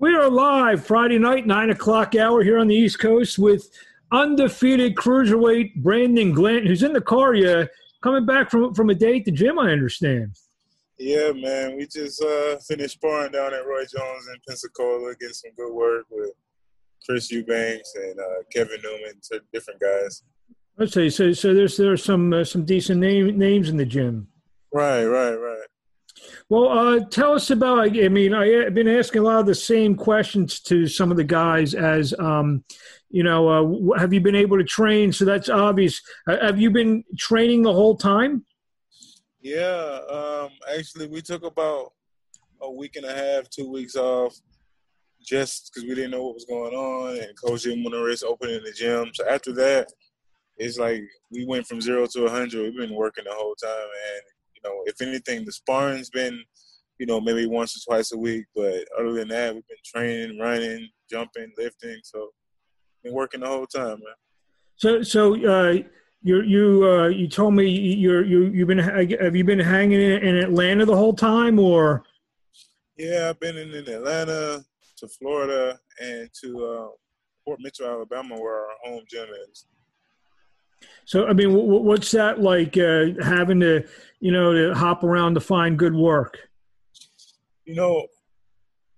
We are live Friday night, nine o'clock hour here on the East Coast with undefeated cruiserweight Brandon Glanton, who's in the car. Yeah, coming back from from a day at the gym. I understand. Yeah, man. We just uh, finished sparring down at Roy Jones in Pensacola, getting some good work with Chris Eubanks and uh, Kevin Newman, two different guys. Say so. So there's there's some uh, some decent name, names in the gym. Right, right, right. Well, uh, tell us about. I mean, I've been asking a lot of the same questions to some of the guys. As um, you know, uh, have you been able to train? So that's obvious. Uh, have you been training the whole time? Yeah, um, actually, we took about a week and a half, two weeks off, just because we didn't know what was going on, and Coach didn't want to risk opening the gym. So after that, it's like we went from zero to a hundred. We've been working the whole time, and you know, if anything, the sparring's been, you know, maybe once or twice a week. But other than that, we've been training, running, jumping, lifting. So, been working the whole time, man. So, so uh, you you uh, you told me you're you you've been have you been hanging in Atlanta the whole time, or? Yeah, I've been in, in Atlanta to Florida and to uh, Fort Mitchell, Alabama, where our home gym is. So, I mean, what's that like uh, having to, you know, to hop around to find good work? You know,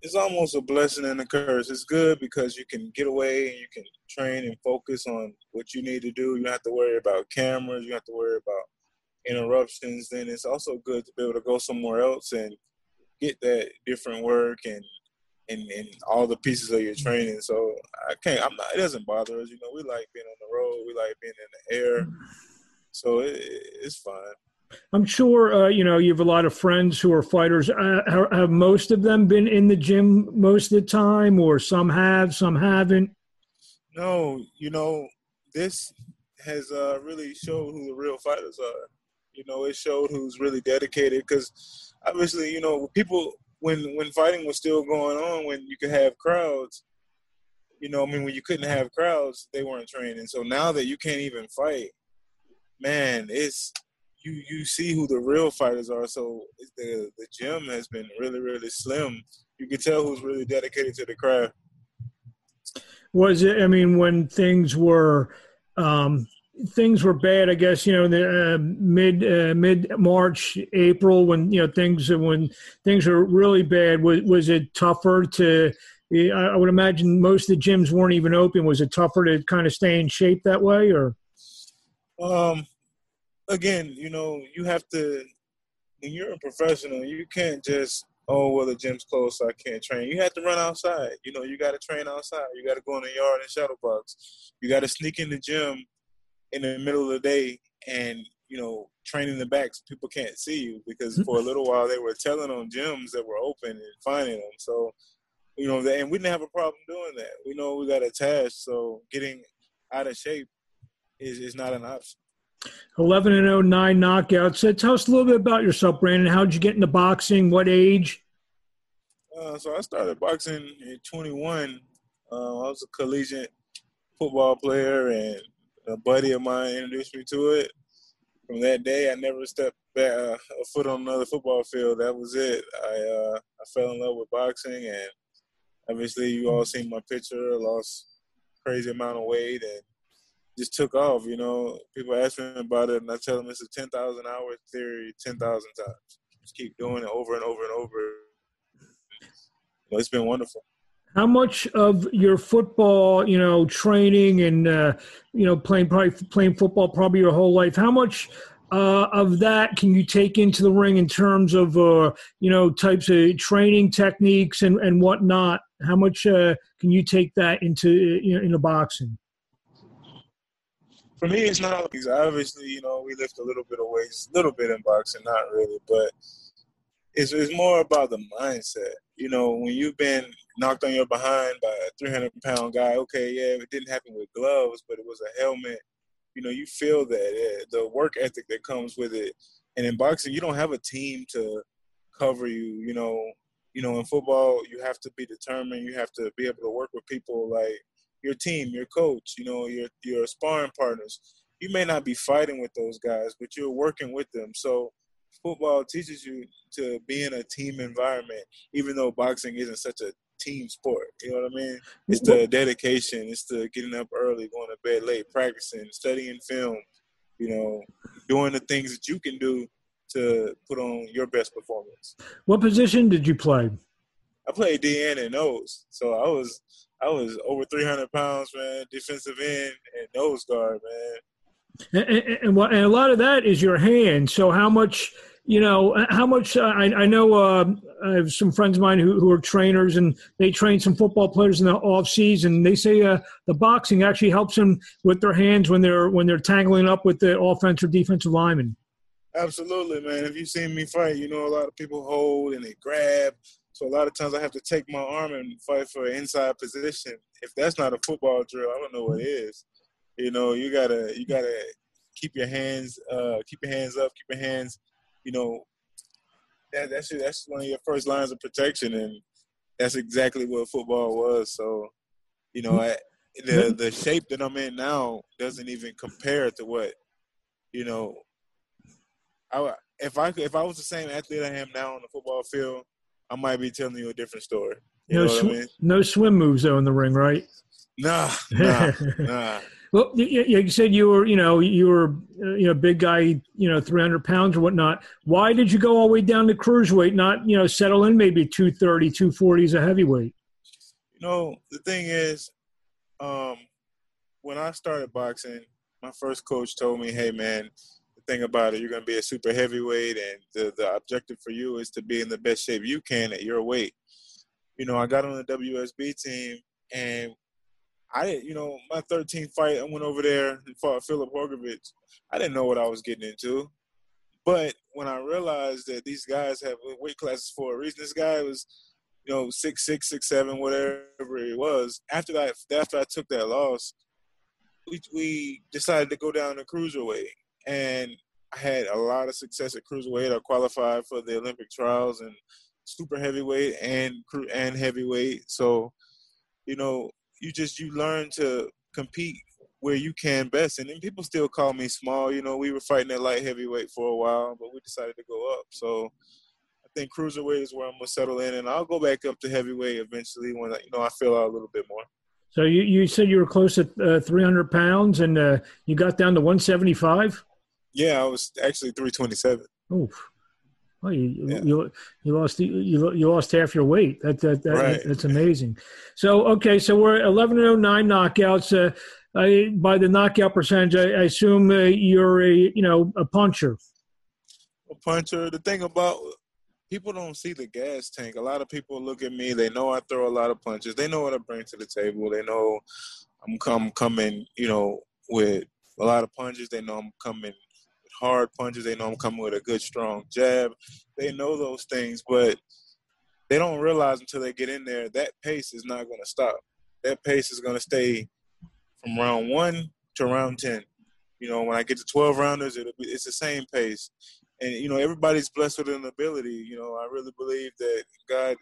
it's almost a blessing and a curse. It's good because you can get away and you can train and focus on what you need to do. You don't have to worry about cameras. You don't have to worry about interruptions. Then it's also good to be able to go somewhere else and get that different work and and, and all the pieces of your training. So I can't. I'm not. It doesn't bother us. You know, we like being on the road. We like being in the air. So it, it's fine. I'm sure uh, you know you have a lot of friends who are fighters. Uh, have most of them been in the gym most of the time, or some have, some haven't? No, you know this has uh, really showed who the real fighters are. You know, it showed who's really dedicated because obviously, you know, people when when fighting was still going on, when you could have crowds, you know, I mean, when you couldn't have crowds, they weren't training. So now that you can't even fight, man, it's you you see who the real fighters are. So the the gym has been really really slim. You can tell who's really dedicated to the craft. Was it? I mean, when things were um, things were bad, I guess you know in the uh, mid uh, mid March April when you know things when things were really bad. Was was it tougher to? I would imagine most of the gyms weren't even open. Was it tougher to kind of stay in shape that way, or? Um, again, you know, you have to when you're a professional, you can't just oh well the gym's closed so I can't train. You have to run outside. You know, you got to train outside. You got to go in the yard and shadow box. You got to sneak in the gym in the middle of the day and you know training the backs people can't see you because for a little while they were telling on gyms that were open and finding them. So you know and we didn't have a problem doing that. We know we got attached so getting out of shape is, is not an option. 11 and 0 nine knockouts. So tell us a little bit about yourself brandon. How did you get into boxing? What age? Uh, so i started boxing at 21 uh, i was a collegiate football player and a buddy of mine introduced me to it. From that day, I never stepped back, uh, a foot on another football field. That was it. I uh, I fell in love with boxing, and obviously, you all seen my picture. Lost crazy amount of weight and just took off. You know, people ask me about it, and I tell them it's a ten thousand hour theory, ten thousand times. Just keep doing it over and over and over. Know, it's been wonderful. How much of your football, you know, training and uh, you know playing probably playing football probably your whole life? How much uh, of that can you take into the ring in terms of uh, you know types of training techniques and and whatnot? How much uh, can you take that into you know, boxing? For me, it's not always. obviously you know we lift a little bit of weights, a little bit in boxing, not really, but it's, it's more about the mindset. You know, when you've been knocked on your behind by a 300 pound guy, okay, yeah, it didn't happen with gloves, but it was a helmet. You know, you feel that the work ethic that comes with it. And in boxing, you don't have a team to cover you. You know, you know, in football, you have to be determined. You have to be able to work with people like your team, your coach. You know, your your sparring partners. You may not be fighting with those guys, but you're working with them. So football teaches you to be in a team environment, even though boxing isn't such a team sport. You know what I mean? It's the dedication. It's the getting up early, going to bed late, practicing, studying film. You know, doing the things that you can do to put on your best performance. What position did you play? I played DN and nose, so I was I was over 300 pounds, man, defensive end and nose guard, man. And, and, and, a lot of that is your hand. So how much you know, how much uh, I, I, know uh, I have some friends of mine who, who, are trainers and they train some football players in the off season. They say uh, the boxing actually helps them with their hands when they're when they're tangling up with the offensive defensive lineman. Absolutely, man. If you've seen me fight, you know a lot of people hold and they grab. So a lot of times I have to take my arm and fight for an inside position. If that's not a football drill, I don't know what is. You know, you gotta you gotta keep your hands uh, keep your hands up, keep your hands you know, that, that's that's one of your first lines of protection, and that's exactly what football was. So, you know, I, the the shape that I'm in now doesn't even compare to what, you know, I if I if I was the same athlete I am now on the football field, I might be telling you a different story. You no, sw- I mean? no swim moves though in the ring, right? Nah, nah, nah. Well, you, you, said you were, you know, you were, uh, you know, big guy, you know, 300 pounds or whatnot. Why did you go all the way down to cruiserweight, not, you know, settle in maybe 230, 240 as a heavyweight? You know, the thing is, um, when I started boxing, my first coach told me, hey, man, the thing about it, you're going to be a super heavyweight, and the, the objective for you is to be in the best shape you can at your weight. You know, I got on the WSB team, and I didn't, you know, my 13th fight, I went over there and fought Filip Hrgovic. I didn't know what I was getting into. But when I realized that these guys have weight classes for a reason, this guy was, you know, six six, six seven, whatever it was. After that, after I took that loss, we we decided to go down to cruiserweight, and I had a lot of success at cruiserweight. I qualified for the Olympic trials and super heavyweight and and heavyweight. So, you know, you just you learn to compete where you can best. And then people still call me small. You know, we were fighting at light heavyweight for a while, but we decided to go up. So I think cruiserweight is where I'm gonna settle in, and I'll go back up to heavyweight eventually when you know I feel out a little bit more. So you, you said you were close at uh, 300 pounds, and uh, you got down to 175. Yeah, I was actually 327. Oof. Well, you, yeah. you, you lost you, you lost half your weight. That, that, that right. that's amazing. So okay, so we're eleven oh nine knockouts. Uh, I, by the knockout percentage, I, I assume uh, you're a you know a puncher. A puncher. The thing about people don't see the gas tank. A lot of people look at me. They know I throw a lot of punches. They know what I bring to the table. They know I'm come coming. You know with a lot of punches. They know I'm coming hard punches. They know I'm coming with a good, strong jab. They know those things, but they don't realize until they get in there that pace is not going to stop. That pace is going to stay from round one to round 10. You know, when I get to 12 rounders, it'll be, it's the same pace. And, you know, everybody's blessed with an ability. You know, I really believe that God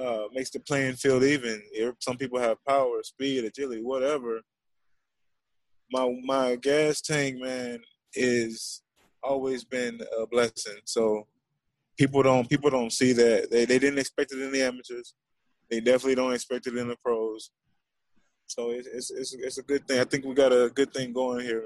uh, makes the playing field even. Some people have power, speed, agility, whatever. My my gas tank, man, is always been a blessing. So people don't people don't see that. They they didn't expect it in the amateurs. They definitely don't expect it in the pros. So it's it's it's, it's a good thing. I think we got a good thing going here,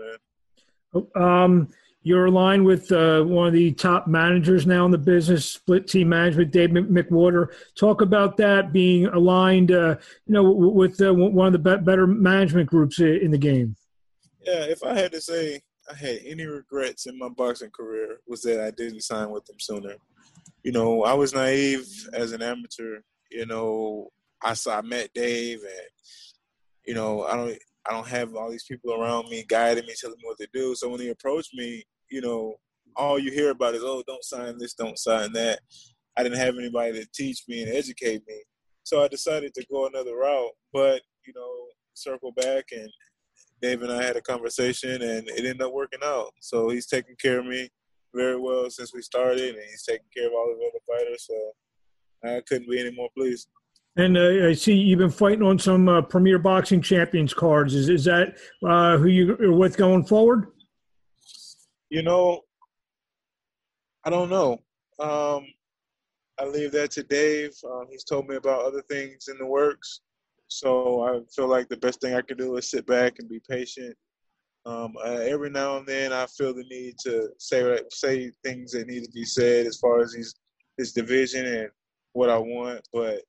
man. Um, you're aligned with uh, one of the top managers now in the business, Split-T management, Dave McWater. Talk about that being aligned, uh, you know, with uh, one of the better management groups in the game. Yeah, if I had to say I had any regrets in my boxing career was that I didn't sign with them sooner. You know, I was naive as an amateur. You know, I saw I met Dave, and you know, I don't I don't have all these people around me guiding me, telling me what to do. So when he approached me, you know, all you hear about is, oh, don't sign this, don't sign that. I didn't have anybody to teach me and educate me. So I decided to go another route. But, you know, circle back and Dave and I had a conversation, and it ended up working out. So he's taking care of me very well since we started, and he's taking care of all the other fighters. So I couldn't be any more pleased. And uh, I see you've been fighting on some uh, Premier Boxing Champions cards. Is is that uh, who you are with going forward? You know, I don't know. Um, I leave that to Dave. Um, he's told me about other things in the works. So I feel like the best thing I can do is sit back and be patient. Um, uh, every now and then, I feel the need to say say things that need to be said as far as these this division and what I want. But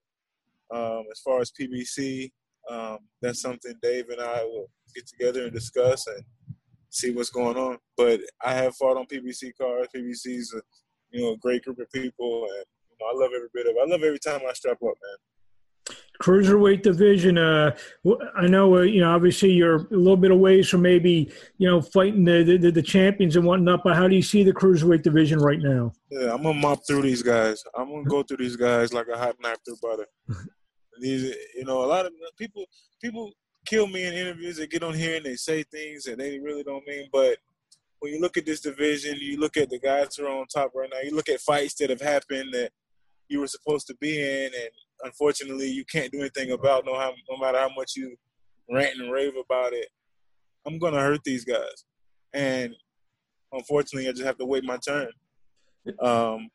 um, as far as PBC, um, that's something Dave and I will get together and discuss and see what's going on. But I have fought on PBC cards. PBC's a you know a great group of people, and you know, I love every bit of it. I love every time I strap up, man. Cruiserweight division. Uh, I know uh, you know obviously you're a little bit away from maybe you know fighting the, the, the champions and whatnot. But how do you see the cruiserweight division right now? Yeah, I'm gonna mop through these guys. I'm gonna go through these guys like a hot knife through butter. these, you know, a lot of people people kill me in interviews. They get on here and they say things that they really don't mean. But when you look at this division, you look at the guys who are on top right now. You look at fights that have happened that you were supposed to be in, and unfortunately, you can't do anything about. No, how, no matter how much you rant and rave about it, I'm gonna hurt these guys, and unfortunately, I just have to wait my turn. Um,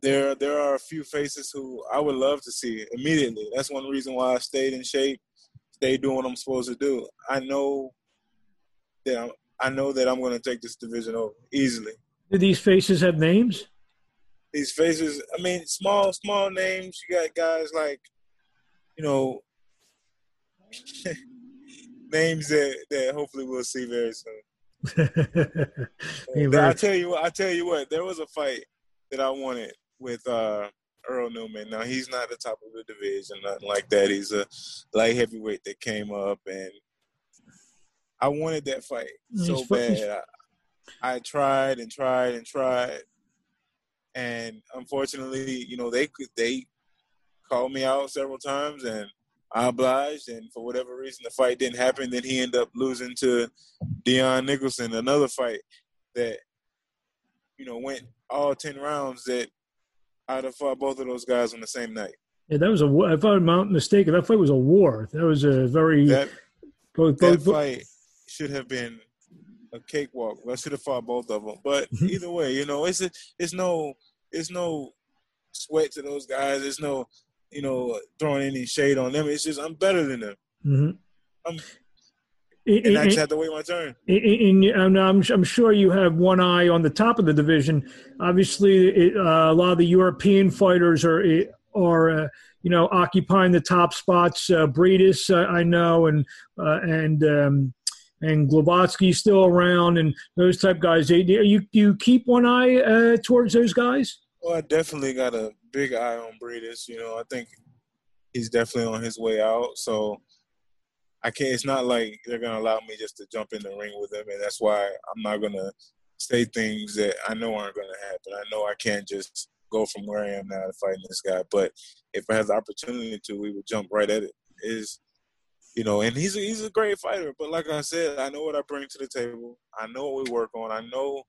there, there are a few faces who I would love to see immediately. That's one reason why I stayed in shape stay doing what I'm supposed to do. I know that I'm, I know that I'm going to take this division over easily. Do these faces have names? These faces, I mean, small, small names. You got guys like, you know, names that that hopefully we'll see very soon. I tell you what, I tell you what, there was a fight that I wanted with uh Earl Newman. Now he's not the top of the division, nothing like that. He's a light heavyweight that came up, and I wanted that fight so bad. I, I tried and tried and tried, and unfortunately, you know, they they called me out several times, and I obliged. And for whatever reason, the fight didn't happen. Then he ended up losing to Deon Nicholson, another fight that you know went all ten rounds that I'd have fought both of those guys on the same night. Yeah, that was a. If I'm not mistaken, that fight was a war. That was a very. That, both, that both, fight should have been a cakewalk. I should have fought both of them. But mm-hmm. either way, you know, it's a, it's no it's no sweat to those guys. It's no you know throwing any shade on them. It's just I'm better than them. Mm-hmm. I'm and I just have to wait my turn. And, I'm, I'm sure you have one eye on the top of the division. Obviously, it, uh, a lot of the European fighters are are uh, you know occupying the top spots. Uh, Briedis, uh, I know, and uh, and um, and Glowacki still around, and those type guys. Do you you keep one eye uh, towards those guys? Well, I definitely got a big eye on Briedis. You know, I think he's definitely on his way out. So I can't. It's not like they're gonna allow me just to jump in the ring with them, and that's why I'm not gonna say things that I know aren't gonna happen. I know I can't just go from where I am now to fighting this guy. But if I had the opportunity to, we would jump right at it. Is you know, and he's a, he's a great fighter. But like I said, I know what I bring to the table. I know what we work on. I know.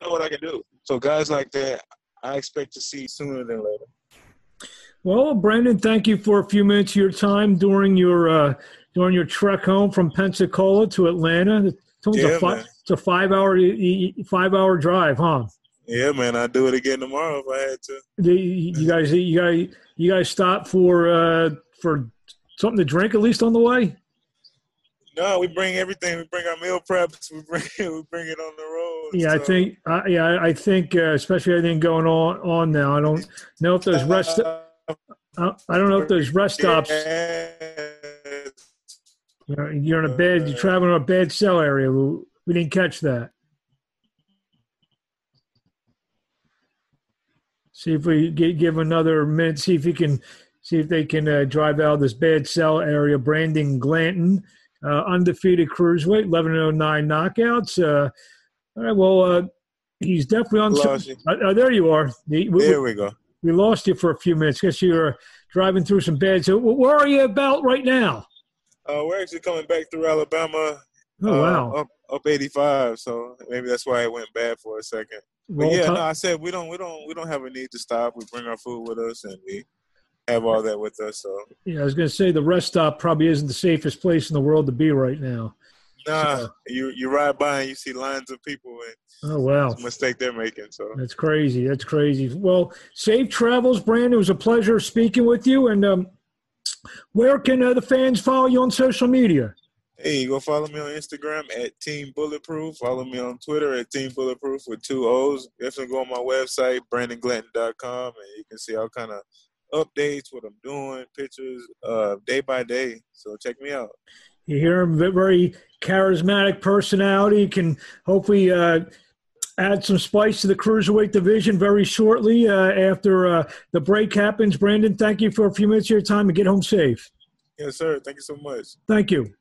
know what I can do. So guys like that, I expect to see sooner than later. Well, Brandon, thank you for a few minutes of your time during your uh, during your trek home from Pensacola to Atlanta. It's, yeah, a, five, it's a five hour five hour drive, huh? Yeah, man. I'd do it again tomorrow if I had to. You guys, you guys, you guys stop for uh, for something to drink at least on the way. No, we bring everything. We bring our meal preps. We bring we bring it on the road. Yeah, so. I think. Uh, yeah, I think uh, especially everything going on on now. I don't know if there's rest. Uh, I don't know if there's rest stops. You're in a bed. You're traveling in a bed cell area. We didn't catch that. See if we get, give another minute. See if you can see if they can uh, drive out this bad cell area. Brandon Glanton, uh, undefeated cruiserweight, 1109 knockouts. Uh, all right, well, uh, he's definitely on. Uh, there you are. The, we, there we go we lost you for a few minutes because you were driving through some bad. So where are you about right now? Uh, we're actually coming back through Alabama. Oh uh, wow! Up, up 85, so maybe that's why it went bad for a second. But yeah, no, I said we don't, we don't, we don't have a need to stop. We bring our food with us, and we have all that with us. So yeah, I was going to say the rest stop probably isn't the safest place in the world to be right now. Nah, so. you you ride by and you see lines of people and oh wow, mistake they're making. So that's crazy. That's crazy. Well, safe travels, Brandon. It was a pleasure speaking with you. And um, where can uh, the fans follow you on social media? Hey, go follow me on Instagram at Team Bulletproof. Follow me on Twitter at Team Bulletproof with two O's. Definitely go on my website, brandonglanton.com, and you can see all kind of updates, what I'm doing, pictures, uh, day by day. So check me out. You hear him, very charismatic personality. Can hopefully uh, add some spice to the cruiserweight division very shortly uh, after uh, the break happens. Brandon, thank you for a few minutes of your time and get home safe. Yes, sir. Thank you so much. Thank you.